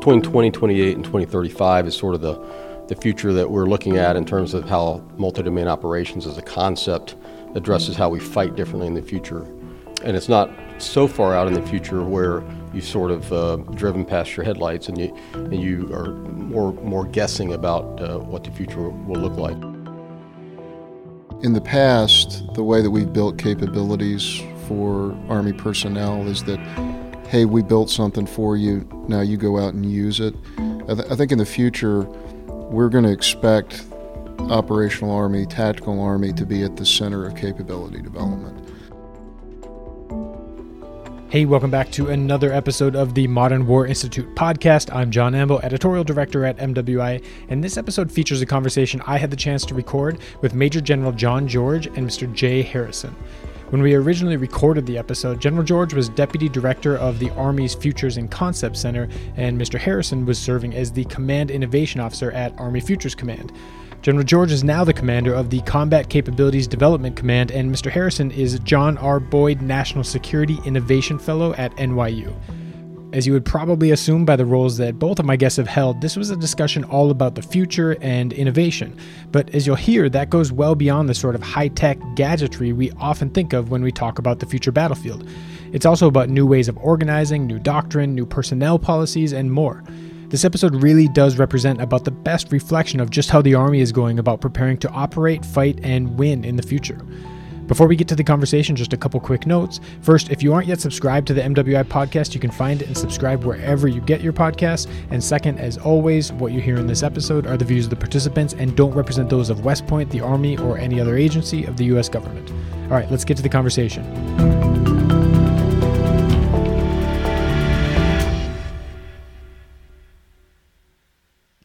between 2028 and 2035 is sort of the, the future that we're looking at in terms of how multi-domain operations as a concept addresses how we fight differently in the future. And it's not so far out in the future where you've sort of uh, driven past your headlights and you, and you are more, more guessing about uh, what the future will look like. In the past, the way that we've built capabilities for Army personnel is that, hey, we built something for you, now you go out and use it. I, th- I think in the future, we're going to expect operational Army, tactical Army to be at the center of capability development. Hey, welcome back to another episode of the Modern War Institute podcast. I'm John Amble, editorial director at MWI, and this episode features a conversation I had the chance to record with Major General John George and Mr. Jay Harrison. When we originally recorded the episode, General George was Deputy Director of the Army's Futures and Concept Center, and Mr. Harrison was serving as the Command Innovation Officer at Army Futures Command. General George is now the commander of the Combat Capabilities Development Command, and Mr. Harrison is John R. Boyd National Security Innovation Fellow at NYU. As you would probably assume by the roles that both of my guests have held, this was a discussion all about the future and innovation. But as you'll hear, that goes well beyond the sort of high tech gadgetry we often think of when we talk about the future battlefield. It's also about new ways of organizing, new doctrine, new personnel policies, and more. This episode really does represent about the best reflection of just how the Army is going about preparing to operate, fight, and win in the future. Before we get to the conversation, just a couple quick notes. First, if you aren't yet subscribed to the MWI podcast, you can find it and subscribe wherever you get your podcasts. And second, as always, what you hear in this episode are the views of the participants and don't represent those of West Point, the Army, or any other agency of the U.S. government. All right, let's get to the conversation.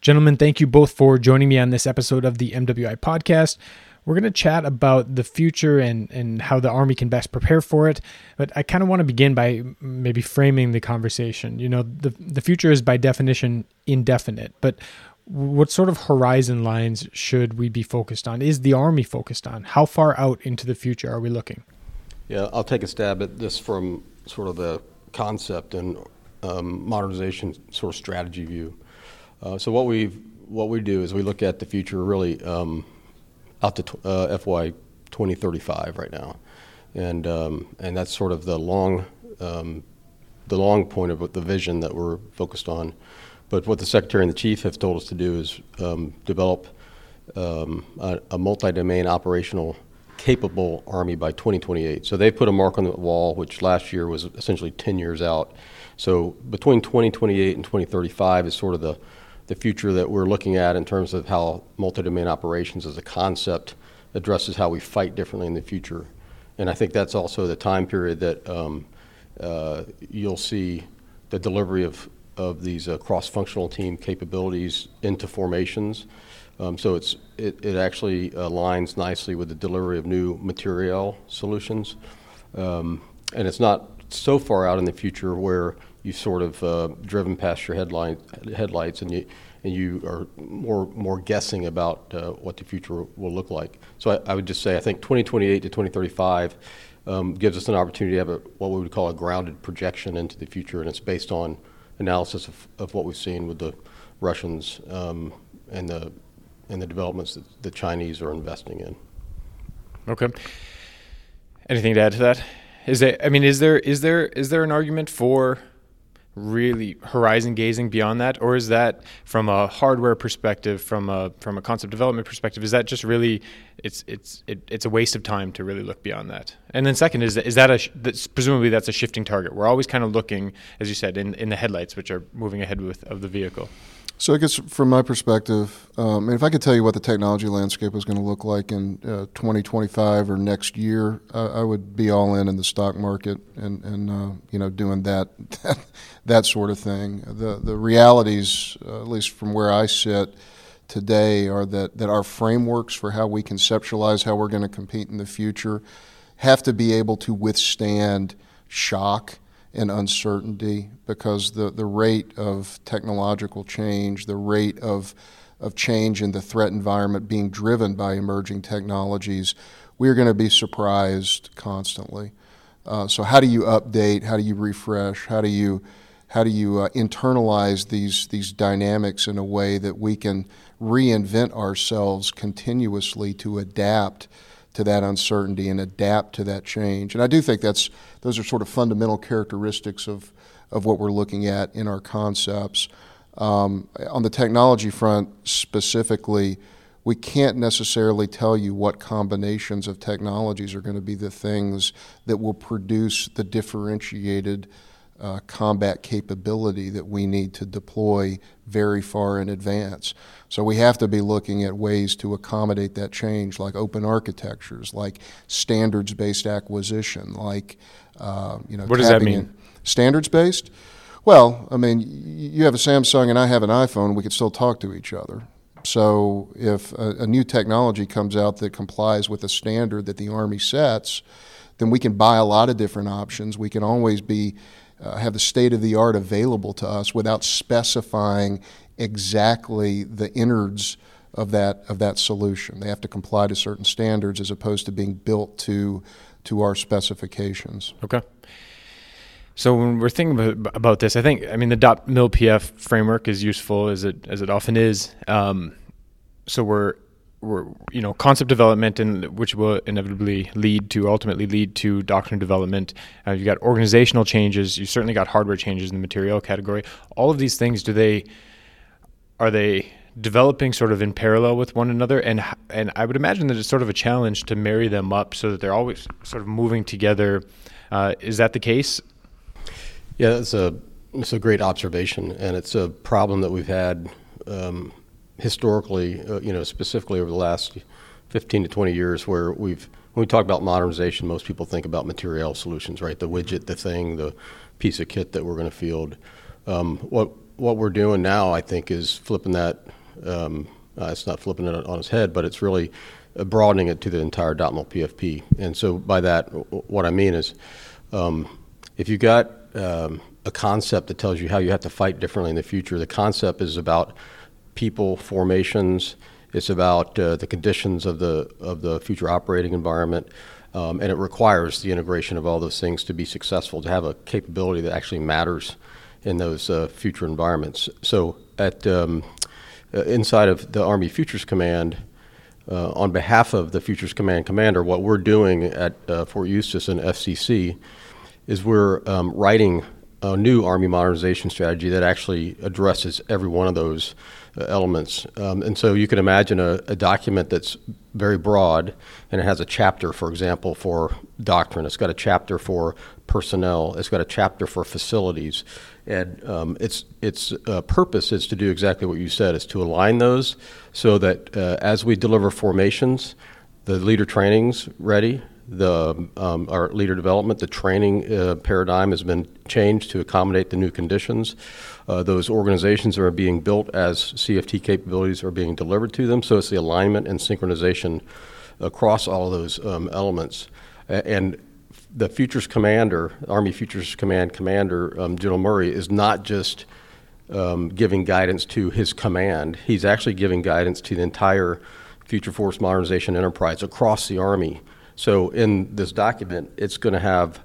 Gentlemen, thank you both for joining me on this episode of the MWI podcast. We're going to chat about the future and, and how the Army can best prepare for it. But I kind of want to begin by maybe framing the conversation. You know, the, the future is by definition indefinite, but what sort of horizon lines should we be focused on? Is the Army focused on? How far out into the future are we looking? Yeah, I'll take a stab at this from sort of the concept and um, modernization sort of strategy view. Uh, so what we what we do is we look at the future really um, out to uh, FY 2035 right now, and um, and that's sort of the long um, the long point of the vision that we're focused on. But what the secretary and the chief have told us to do is um, develop um, a, a multi-domain operational capable army by 2028. So they've put a mark on the wall, which last year was essentially 10 years out. So between 2028 and 2035 is sort of the the future that we're looking at in terms of how multi-domain operations as a concept addresses how we fight differently in the future. And I think that's also the time period that um, uh, you'll see the delivery of, of these uh, cross-functional team capabilities into formations. Um, so it's, it, it actually aligns nicely with the delivery of new materiel solutions. Um, and it's not so far out in the future where you've sort of uh, driven past your headline, headlights and you, and you are more, more guessing about uh, what the future will look like. So I, I, would just say I think 2028 to 2035 um, gives us an opportunity to have a, what we would call a grounded projection into the future, and it's based on analysis of, of what we've seen with the Russians um, and the and the developments that the Chinese are investing in. Okay. Anything to add to that? Is there? I mean, is there is there is there an argument for really horizon gazing beyond that? Or is that from a hardware perspective from a from a concept development perspective is that just really it's it's it, it's a waste of time to really look beyond that? And then second is that is that a that's, presumably that's a shifting target. We're always kind of looking as you said in in the headlights which are moving ahead with of the vehicle so I guess from my perspective, um, and if I could tell you what the technology landscape is going to look like in uh, 2025 or next year, I, I, would be all in in the stock market and, and uh, you know doing that, that sort of thing. The the realities, uh, at least from where I sit today, are that that our frameworks for how we conceptualize how we're going to compete in the future have to be able to withstand shock and uncertainty because the, the rate of technological change, the rate of, of change in the threat environment being driven by emerging technologies, we're going to be surprised constantly. Uh, so how do you update? How do you refresh? How do you how do you uh, internalize these these dynamics in a way that we can reinvent ourselves continuously to adapt to that uncertainty and adapt to that change. And I do think that's those are sort of fundamental characteristics of of what we're looking at in our concepts. Um, on the technology front specifically, we can't necessarily tell you what combinations of technologies are going to be the things that will produce the differentiated uh, combat capability that we need to deploy very far in advance. So we have to be looking at ways to accommodate that change, like open architectures, like standards-based acquisition, like uh, you know. What does that mean? Standards-based. Well, I mean, you have a Samsung and I have an iPhone. We could still talk to each other. So if a, a new technology comes out that complies with a standard that the Army sets, then we can buy a lot of different options. We can always be uh, have the state of the art available to us without specifying exactly the innards of that of that solution. They have to comply to certain standards as opposed to being built to to our specifications. Okay. So when we're thinking about, this, I think I mean the PF framework is useful as it as it often is. Um, so we're you know concept development and which will inevitably lead to ultimately lead to doctrine development. Uh, you've got organizational changes. You've certainly got hardware changes in the material category. All of these things do they are they developing sort of in parallel with one another? And and I would imagine that it's sort of a challenge to marry them up so that they're always sort of moving together. Uh, is that the case? Yeah it's a it's a great observation and it's a problem that we've had um, historically, uh, you know, specifically over the last 15 to 20 years, where we've when we talk about modernization, most people think about material solutions, right? The widget, the thing, the piece of kit that we're going to field. Um, what what we're doing now, I think, is flipping that. Um, uh, it's not flipping it on its head, but it's really broadening it to the entire DOTMLPF-P. And so by that, what I mean is, um, if you've got um, a concept that tells you how you have to fight differently in the future, the concept is about people formations. It's about uh, the conditions of the of the future operating environment, um, and it requires the integration of all those things to be successful. To have a capability that actually matters in those uh, future environments. So, at um, uh, inside of the Army Futures Command, uh, on behalf of the Futures Command commander, what we're doing at uh, Fort Eustis and FCC is we're um, writing a new Army modernization strategy that actually addresses every one of those uh, elements. Um, and so you can imagine a, a, document that's very broad and it has a chapter, for example, for doctrine. It's got a chapter for personnel. It's got a chapter for facilities. And um, its, its uh, purpose is to do exactly what you said, is to align those so that uh, as we deliver formations, the leader training's ready, the um, our leader development, the training uh, paradigm has been changed to accommodate the new conditions. Uh, those organizations are being built as CFT capabilities are being delivered to them. So it's the alignment and synchronization across all of those um, elements. And the Futures Commander, Army Futures Command Commander, um, General Murray, is not just um, giving guidance to his command. He's actually giving guidance to the entire Future Force Modernization Enterprise across the Army so in this document, it's going to have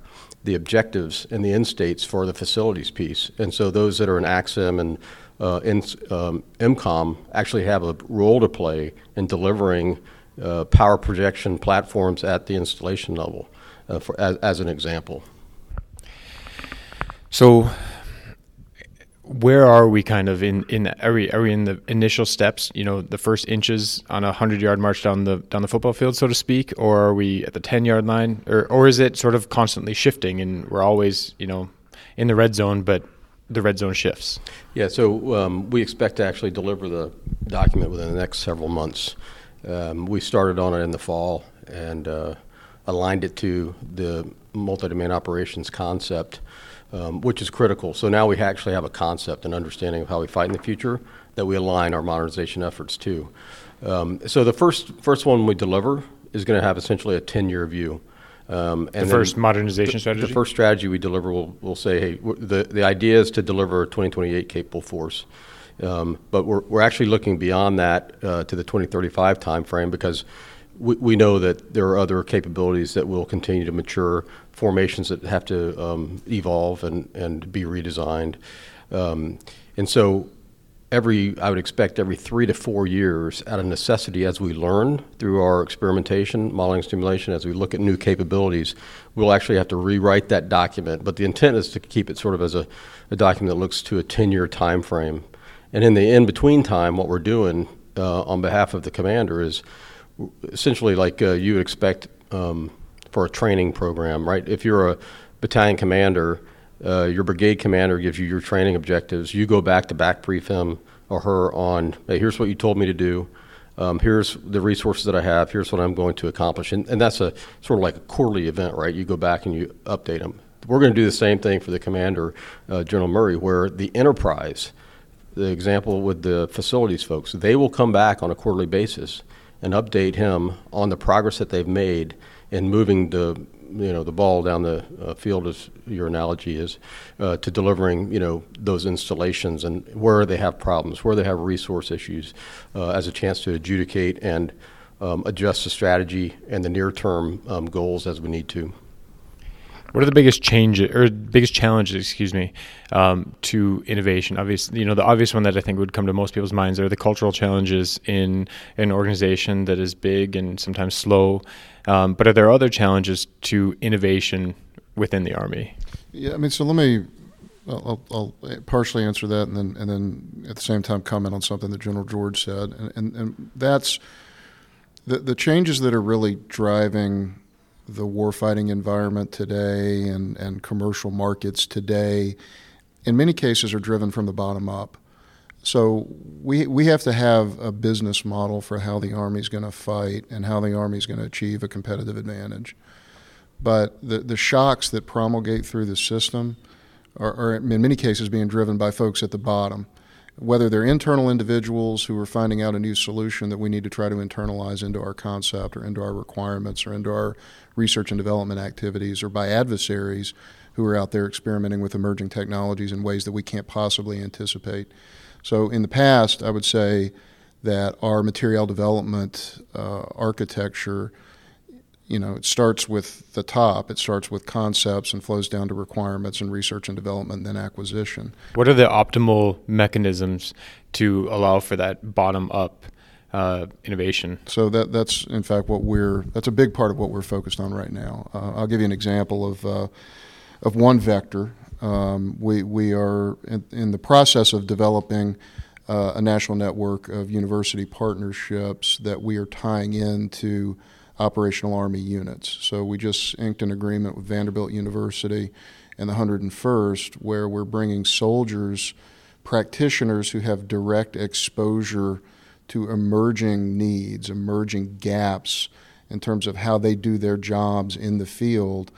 the objectives and the end states for the facilities piece. And so those that are in ACSIM and uh, in um, IMCOM actually have a role to play in delivering uh, power projection platforms at the installation level, uh, for, as, as an example. So where are we kind of in in are we are we in the initial steps you know the first inches on a 100 yard march down the down the football field so to speak? Or are we at the 10 yard line? Or or is it sort of constantly shifting and we're always you know in the red zone but the red zone shifts? Yeah so um, we expect to actually deliver the document within the next several months. Um, we started on it in the fall and uh, aligned it to the multi-domain operations concept um, which is critical. So now we actually have a concept and understanding of how we fight in the future that we align our modernization efforts to. Um, so the first first one we deliver is going to have essentially a 10 year view. Um, and the first modernization the, strategy? The first strategy we deliver will will say, hey, the, the idea is to deliver a 2028 capable force. Um, but we're, we're actually looking beyond that uh, to the 2035 timeframe because we, we know that there are other capabilities that will continue to mature, formations that have to um, evolve and, and be redesigned. Um, and so every, I would expect every three to four years, out of necessity, as we learn through our experimentation, modeling, simulation, as we look at new capabilities, we'll actually have to rewrite that document. But the intent is to keep it sort of as a, a document that looks to a 10-year time frame. And in the in-between time, what we're doing uh, on behalf of the commander is essentially like uh, you would expect um, for a training program, right? If you're a battalion commander, uh, your brigade commander gives you your training objectives. You go back to back brief him or her on, hey, here's what you told me to do. Um, here's the resources that I have. Here's what I'm going to accomplish. And, and that's a sort of like a quarterly event, right? You go back and you update them. We're going to do the same thing for the commander, uh, General Murray, where the enterprise, the example with the facilities folks, they will come back on a quarterly basis and update him on the progress that they've made in moving the you know the ball down the uh, field, as your analogy is, uh, to delivering you know those installations and where they have problems, where they have resource issues, uh, as a chance to adjudicate and um, adjust the strategy and the near-term um, goals as we need to. What are the biggest changes or biggest challenges, excuse me, um, to innovation? Obviously, you know, the obvious one that I think would come to most people's minds are the cultural challenges in an organization that is big and sometimes slow. Um, but are there other challenges to innovation within the Army? Yeah, I mean, so let me. I'll, I'll partially answer that, and then and then at the same time comment on something that General George said, and and, and that's the the changes that are really driving the warfighting environment today and, and commercial markets today, in many cases, are driven from the bottom up. So we, we have to have a business model for how the Army is going to fight and how the Army is going to achieve a competitive advantage. But the, the shocks that promulgate through the system are, are, in many cases, being driven by folks at the bottom whether they're internal individuals who are finding out a new solution that we need to try to internalize into our concept or into our requirements or into our research and development activities, or by adversaries who are out there experimenting with emerging technologies in ways that we can't possibly anticipate. So, in the past, I would say that our material development uh, architecture you know, it starts with the top. It starts with concepts and flows down to requirements and research and development, and then acquisition. What are the optimal mechanisms to allow for that bottom up uh, innovation? So that that's in fact what we're that's a big part of what we're focused on right now. Uh, I'll give you an example of uh, of one vector. Um, we we are in, in, the process of developing. Uh, a national network of university partnerships that we are tying into operational Army units. So we just inked an agreement with Vanderbilt University and the 101st where we're bringing soldiers, practitioners who have direct exposure to emerging needs, emerging gaps in terms of how they do their jobs in the field,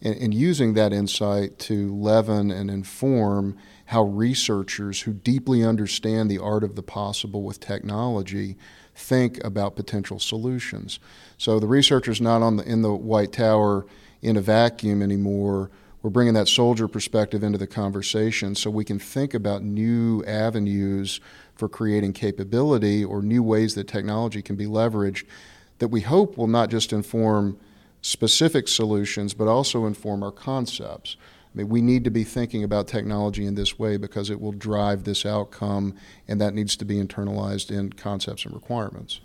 and, using that insight to leaven and inform how researchers who deeply understand the art of the possible with technology think about potential solutions. So the researcher's not on the, in the White Tower in a vacuum anymore. We're bringing that soldier perspective into the conversation so we can think about new avenues for creating capability or new ways that technology can be leveraged that we hope will not just inform specific solutions but also inform our concepts. I mean, we need to be thinking about technology in this way because it will drive this outcome, and that needs to be internalized in concepts and requirements.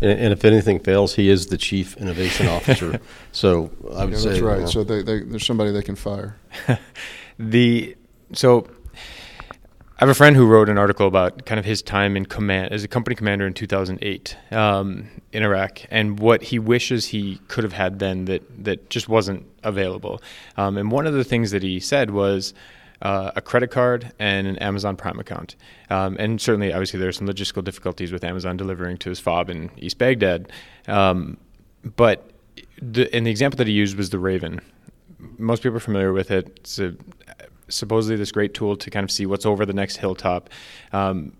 And, and if anything fails, he is the chief innovation officer. so I would yeah, say that's right. You know. So they, they, there's somebody they can fire. the so I have a friend who wrote an article about kind of his time in command as a company commander in 2008 um, in Iraq and what he wishes he could have had then that that just wasn't available. Um, and one of the things that he said was. Uh, a credit card and an Amazon Prime account. Um, and certainly, obviously, there are some logistical difficulties with Amazon delivering to his fob in East Baghdad. Um, but the, and the example that he used was the Raven. Most people are familiar with it. It's a supposedly this great tool to kind of see what's over the next hilltop. Um,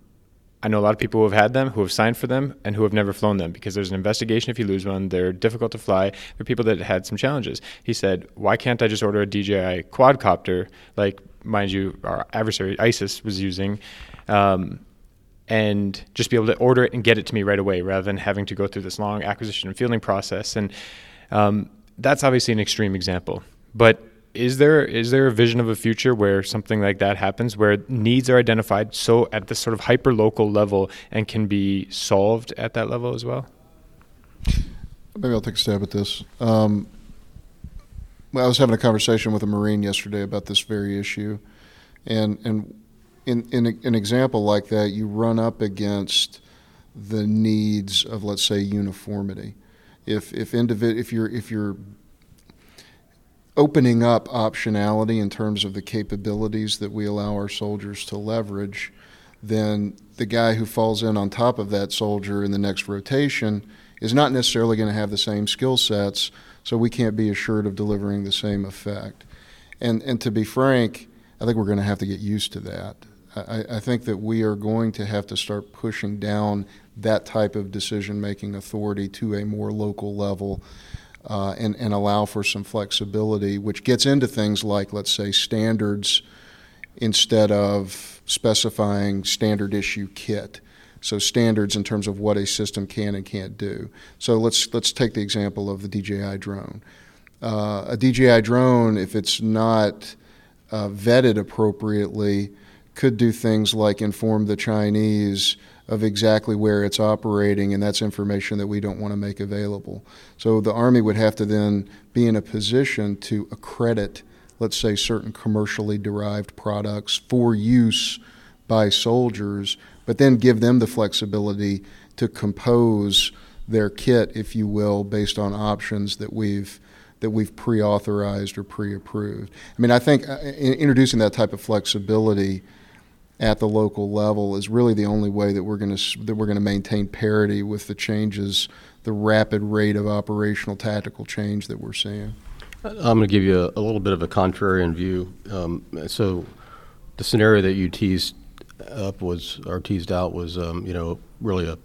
I know a lot of people who have had them, who have signed for them, and who have never flown them because there's an investigation if you lose one. They're difficult to fly. There are people that had some challenges. He said, Why can't I just order a DJI quadcopter, like, mind you, our adversary ISIS was using? Um, and just be able to order it and get it to me right away rather than having to go through this long acquisition and fielding process. And um, that's obviously an extreme example. But is there is there a vision of a future where something like that happens, where needs are identified so at this sort of hyper local level and can be solved at that level as well? Maybe I'll take a stab at this. Um, well, I was having a conversation with a Marine yesterday about this very issue, and and in in a, an example like that, you run up against the needs of let's say uniformity. If if individ- if you're if you're opening up optionality in terms of the capabilities that we allow our soldiers to leverage, then the guy who falls in on top of that soldier in the next rotation is not necessarily going to have the same skill sets, so we can't be assured of delivering the same effect. And, and to be frank, I think we're going to have to get used to that. I, I think that we are going to have to start pushing down that type of decision making authority to a more local level uh, and, and allow for some flexibility, which gets into things like, let's say, standards instead of specifying standard issue kit. So standards in terms of what a system can and can't do. So let's let's take the example of the DJI drone. Uh, a DJI drone, if it's not uh, vetted appropriately, could do things like inform the Chinese of exactly where it's operating, and that's information that we don't want to make available. So the Army would have to then be in a position to accredit, let's say, certain commercially derived products for use by soldiers, but then give them the flexibility to compose their kit, if you will, based on options that we've that we've pre-authorized or pre-approved. I mean, I think uh, introducing that type of flexibility at the local level is really the only way that we're going to that we're going to maintain parity with the changes, the rapid rate of operational tactical change that we're seeing. I'm going to give you a, a little bit of a contrarian view. Um, so, the scenario that you teased up was or teased out was, um, you know, really a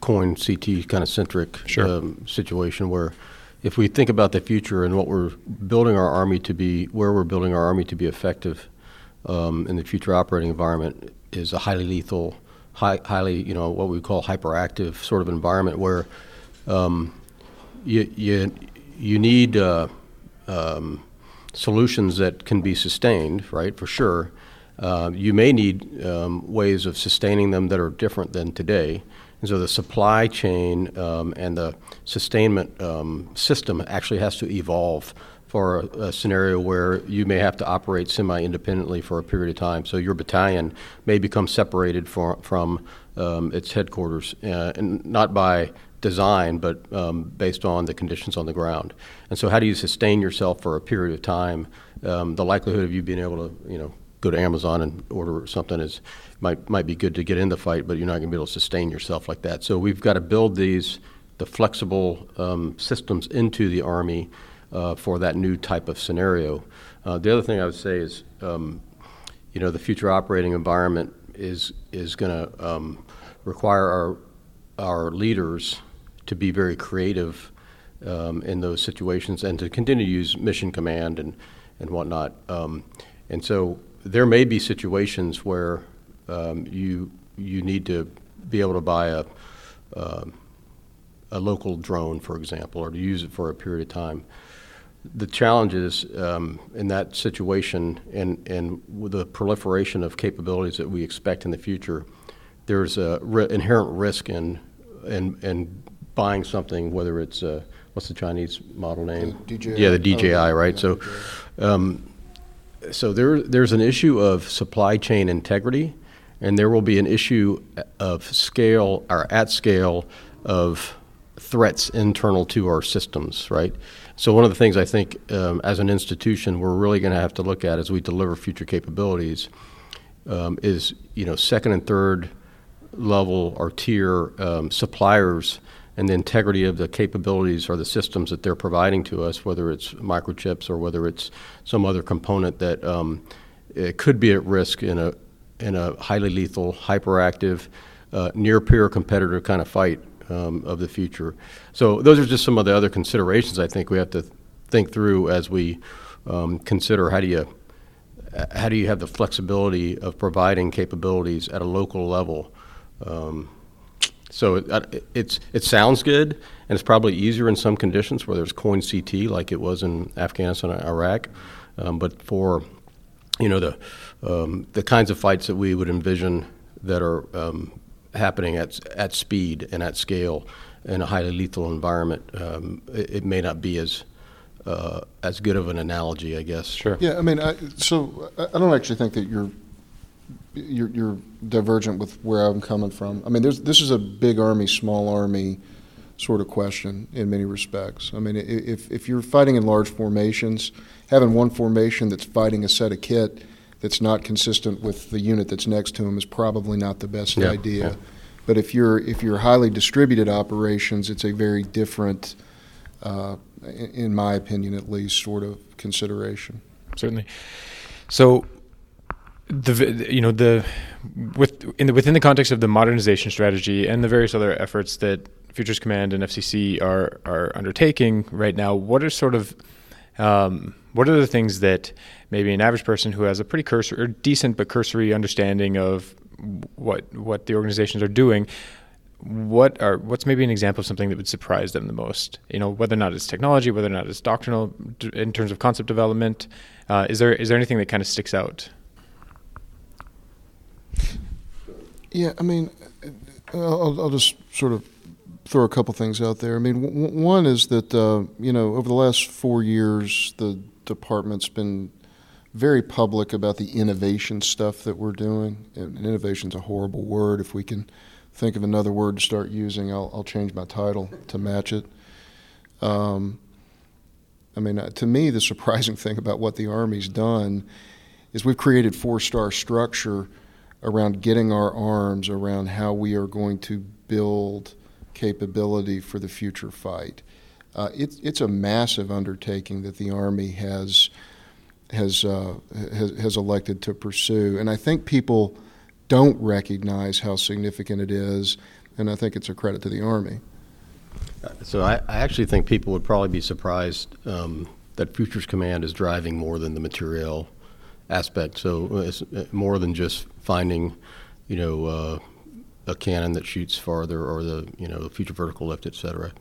coin CT kind of centric sure. um, situation where if we think about the future and what we're building our army to be, where we're building our army to be effective um, in the future operating environment is a highly lethal, high, highly, you know, what we call hyperactive sort of environment where um, you, you, you need uh, um, solutions that can be sustained, right, for sure. Uh, you may need um, ways of sustaining them that are different than today. And so the supply chain um, and the sustainment um, system actually has to evolve for a, a, scenario where you may have to operate semi-independently for a period of time. So your battalion may become separated for, from um, its headquarters, uh, and not by design, but um, based on the conditions on the ground. And so, how do you sustain yourself for a period of time? Um, the likelihood of you being able to, you know, go to Amazon and order something is might might be good to get in the fight, but you're not going to be able to sustain yourself like that. So we've got to build these the flexible um, systems into the army uh, for that new type of scenario. Uh, the other thing I would say is, um, you know, the future operating environment is is going to um, require our our leaders to be very creative um, in those situations and to continue to use mission command and and whatnot. Um, and so there may be situations where um, you you need to be able to buy a uh, a local drone, for example, or to use it for a period of time the challenges um, in that situation and, and with the proliferation of capabilities that we expect in the future, there's a ri- inherent risk in, in, in buying something, whether it's, uh, what's the Chinese model name? DJI. Yeah, the DJI, Oh, right? yeah, So, um, so there, there's an issue of supply chain integrity, and there will be an issue of scale, or at scale, of threats internal to our systems, right? So one of the things I think um, as an institution we're really going to have to look at as we deliver future capabilities um, is you know second and third level or tier um, suppliers and the integrity of the capabilities or the systems that they're providing to us, whether it's microchips or whether it's some other component that um, it could be at risk in a in a highly lethal, hyperactive, uh, near peer competitor kind of fight um, of the future. So those are just some of the other considerations I think we have to think through as we um, consider how do you how do you have the flexibility of providing capabilities at a local level Um, so it, uh, it's it sounds good, and it's probably easier in some conditions where there's coin CT like it was in Afghanistan and Iraq. Um, but for you know the um, the kinds of fights that we would envision that are um, happening at at speed and at scale in a highly lethal environment, um, it, it, may not be as uh, as good of an analogy, I guess. Sure. Yeah, I mean, I, so I don't actually think that you're you're, you're divergent with where I'm coming from. I mean, there's this is a big army, small army sort of question in many respects. I mean, if if you're fighting in large formations, having one formation that's fighting a set of kit that's not consistent with the unit that's next to them is probably not the best yeah, idea. Yeah. But if you're if you're highly distributed operations, it's a very different, uh, in my opinion, at least, sort of consideration. Certainly. So the you know the with in the, within the context of the modernization strategy and the various other efforts that Futures Command and FCC are are undertaking right now, what are sort of um, what are the things that maybe an average person who has a pretty cursory or decent but cursory understanding of what what the organizations are doing what are what's maybe an example of something that would surprise them the most you know whether or not it's technology whether or not it's doctrinal in terms of concept development uh, is there is there anything that kind of sticks out yeah i mean I'll, I'll just sort of throw a couple things out there. I mean, w- one is that uh, you know over the last four years, the department's been very public about the innovation stuff that we're doing. And innovation's a horrible word. If we can think of another word to start using, I'll, I'll change my title to match it. Um, I mean, uh, to me, the surprising thing about what the Army's done is we've created four-star structure around getting our arms around how we are going to build capability for the future fight. Uh, it, it's a massive undertaking that the Army has has, uh, has has elected to pursue, and I think people don't recognize how significant it is, and I think it's a credit to the Army. So I, I actually think people would probably be surprised um, that Futures Command is driving more than the material aspect. So it's uh, more than just finding, you know, uh, a cannon that shoots farther or the you know future vertical lift, et cetera.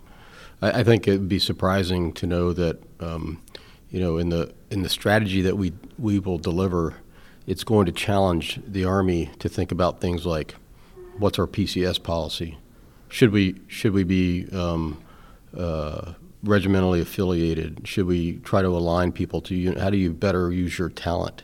I, I think it would be surprising to know that um, you know in the in the strategy that we we will deliver, it's going to challenge the Army to think about things like what's our PCS policy? Should we should we be um, uh, regimentally affiliated? Should we try to align people to you? How do you better use your talent?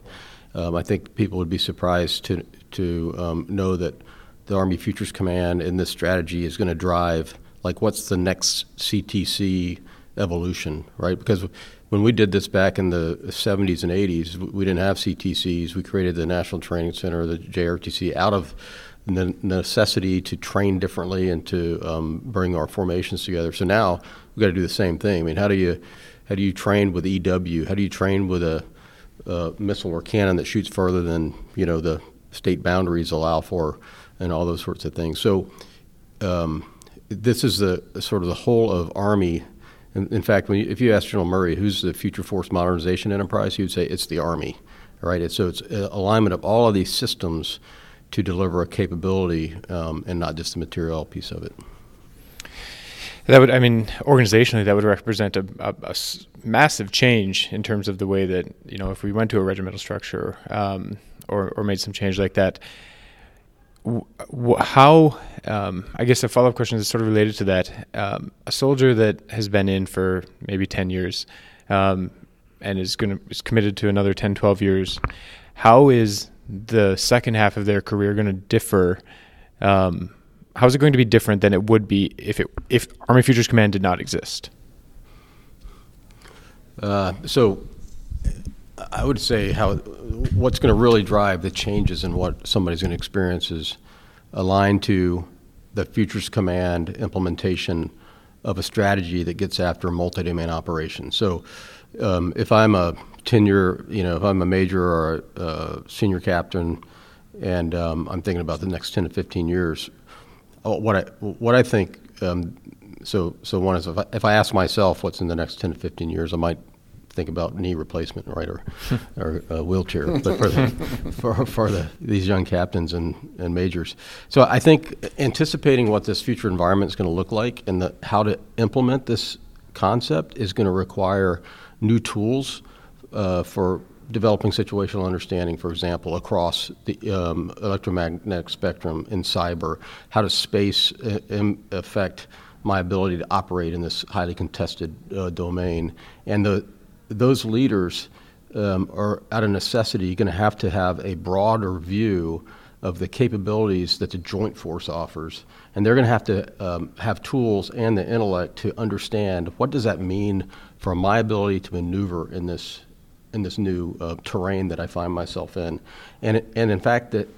Um, I think people would be surprised to to um, know that the Army Futures Command in this strategy is going to drive like what's the next CTC evolution, right? Because when we did this back in the 70s and 80s, we didn't have CTCs. We created the National Training Center, the JRTC, out of the necessity to train differently and to um, bring our formations together. So now we've got to do the same thing. I mean, how do you how do you train with EW? How do you train with a, a missile or cannon that shoots further than you know the state boundaries allow for? and all those sorts of things. So um, this is the sort of the whole of Army. In, in fact, you, if you ask General Murray, who's the future force modernization enterprise, he would say it's the Army, right? It's, so it's alignment of all of these systems to deliver a capability um, and not just the material piece of it. That would, I mean, organizationally, that would represent a, massive change in terms of the way that, you know, if we went to a regimental structure um, or, or made some change like that, how um, I guess a follow up question is sort of related to that. Um, a soldier that has been in for maybe 10 years um, and is going to is committed to another 10, 12 years. How is the second half of their career going to differ? Um, how is it going to be different than it would be if it if Army Futures Command did not exist? Uh, so I would say how what's going to really drive the changes in what somebody's going to experience is aligned to the Futures Command implementation of a strategy that gets after multi-domain operations. So, um, if I'm a tenure, you know, if I'm a major or a, a senior captain, and um, I'm thinking about the next 10 to 15 years, uh, what I what I think. Um, so, so one is if I, if I ask myself what's in the next 10 to 15 years, I might think about knee replacement, right, or, or a wheelchair, but for, the, for, for the, these young captains and, and majors. So I think anticipating what this future environment is going to look like and the, how to implement this concept is going to require new tools uh, for developing situational understanding, for example, across the um, electromagnetic spectrum in cyber. How does space uh, Im- affect my ability to operate in this highly contested uh, domain? And the, those leaders um, are, out of necessity, going to have to have a broader view of the capabilities that the joint force offers. And they're going to have to um, have tools and the intellect to understand what does that mean for my ability to maneuver in this in this new uh, terrain that I find myself in. And, and in fact, that,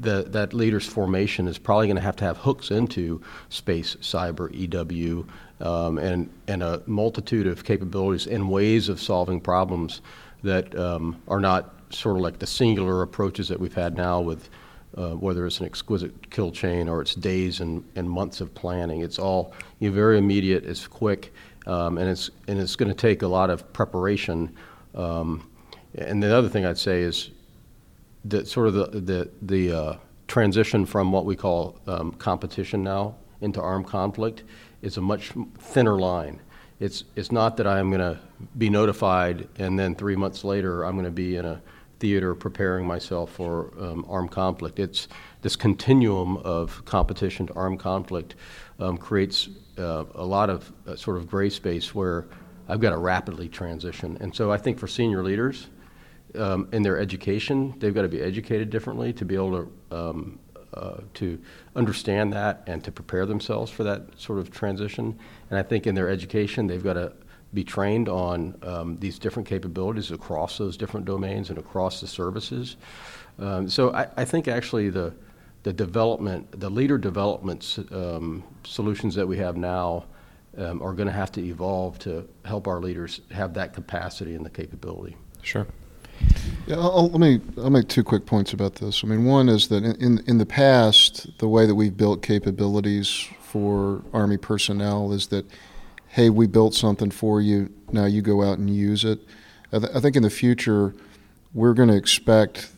the, that leader's formation is probably going to have to have hooks into space, cyber, EW, um, and, and a multitude of capabilities and ways of solving problems that um, are not sort of like the singular approaches that we've had now with uh, whether it's an exquisite kill chain or it's days and, and months of planning. It's all you know, very immediate, it's quick, um, and it's, and it's going to take a lot of preparation um, and the other thing I'd say is that sort of the the, the uh, transition from what we call um, competition now into armed conflict is a much thinner line. It's it's not that I'm going to be notified and then three months later I'm going to be in a theater preparing myself for um, armed conflict. It's this continuum of competition to armed conflict um, creates uh, a lot of uh, sort of gray space where I've got to rapidly transition. And so I think for senior leaders um, in their education, they've got to be educated differently to be able to um, to understand that and to prepare themselves for that sort of transition. And I think in their education, they've got to be trained on um, these different capabilities across those different domains and across the services. Um, so I, I, think actually the the development, the leader development um, solutions that we have now um, are going to have to evolve to help our leaders have that capacity and the capability. Sure. Yeah, I'll, let me. I'll make two quick points about this. I mean, one is that in in the past, the way that we've built capabilities for Army personnel is that, hey, we built something for you. Now you go out and use it. I, th- I think in the future, we're going to expect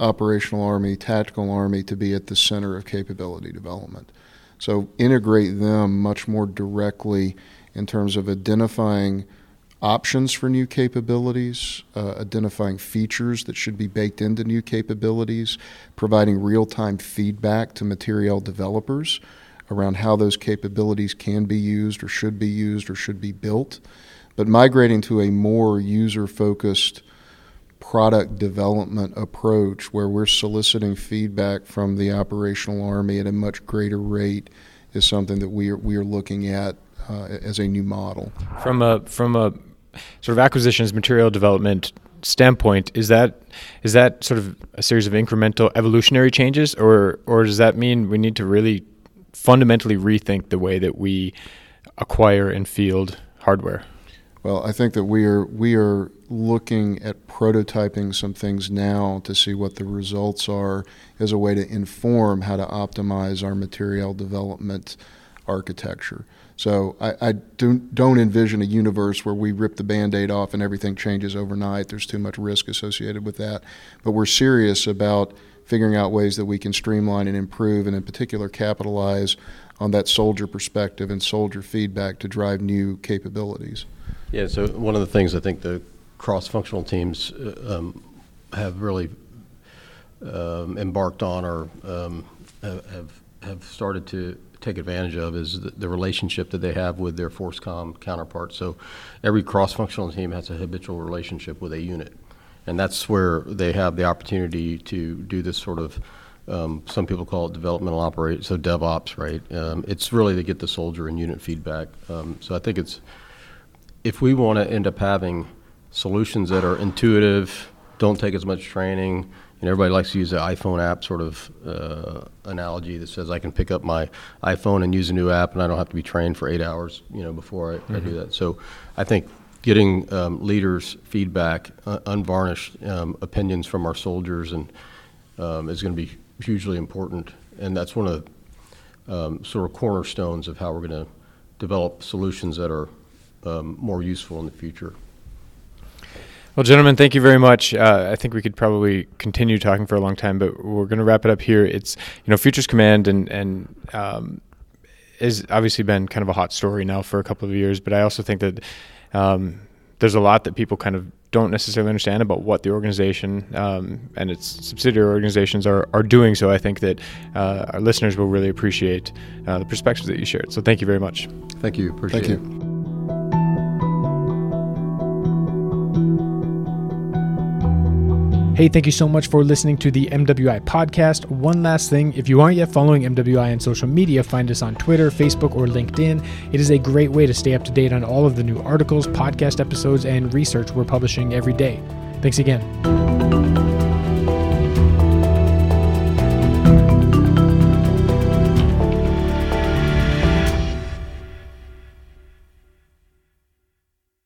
operational Army, tactical Army to be at the center of capability development. So integrate them much more directly in terms of identifying options for new capabilities, uh, identifying features that should be baked into new capabilities, providing real time feedback to material developers around how those capabilities can be used or should be used or should be built, but migrating to a more user focused product development approach where we're soliciting feedback from the operational army at a much greater rate is something that we are, we are looking at uh, as a new model. From a from a sort of acquisitions material development standpoint, is that is that sort of a series of incremental evolutionary changes, or or does that mean we need to really fundamentally rethink the way that we acquire and field hardware? Well, I think that we are we are looking at prototyping some things now to see what the results are as a way to inform how to optimize our material development architecture. So I, I don't, don't envision a universe where we rip the band-aid off and everything changes overnight. There's too much risk associated with that. But we're serious about figuring out ways that we can streamline and improve and in particular capitalize on that soldier perspective and soldier feedback to drive new capabilities. Yeah, so one of the things I think the cross-functional teams uh, um, have really um, embarked on or um, have have started to take advantage of is the, the, relationship that they have with their FORSCOM counterparts. So every cross-functional team has a habitual relationship with a unit, and that's where they have the opportunity to do this sort of um, some people call it developmental operate, so DevOps, right? Um, it's really to get the soldier and unit feedback. Um, so I think it's if we want to end up having solutions that are intuitive, don't take as much training. And everybody likes to use the iPhone app sort of uh, analogy that says I can pick up my iPhone and use a new app, and I don't have to be trained for eight hours, you know, before I, mm-hmm. I do mm-hmm. that. So I think getting um, leaders' feedback, uh, unvarnished um, opinions from our soldiers, and um, is going to be hugely important. And that's one of the um, sort of cornerstones of how we're going to develop solutions that are um, more useful in the future. Well, gentlemen, thank you very much. Uh, I think we could probably continue talking for a long time, but we're going to wrap it up here. It's you know Futures Command and and um, has obviously been kind of a hot story now for a couple of years, but I also think that um, there's a lot that people kind of don't necessarily understand about what the organization um, and its subsidiary organizations are, are doing. So I think that uh, our listeners will really appreciate uh, the perspectives that you shared. So thank you very much. Thank you. Appreciate Thank it. Hey, thank you so much for listening to the MWI podcast. One last thing if you aren't yet following MWI on social media, find us on Twitter, Facebook, or LinkedIn. It is a great way to stay up to date on all of the new articles, podcast episodes, and research we're publishing every day. Thanks again.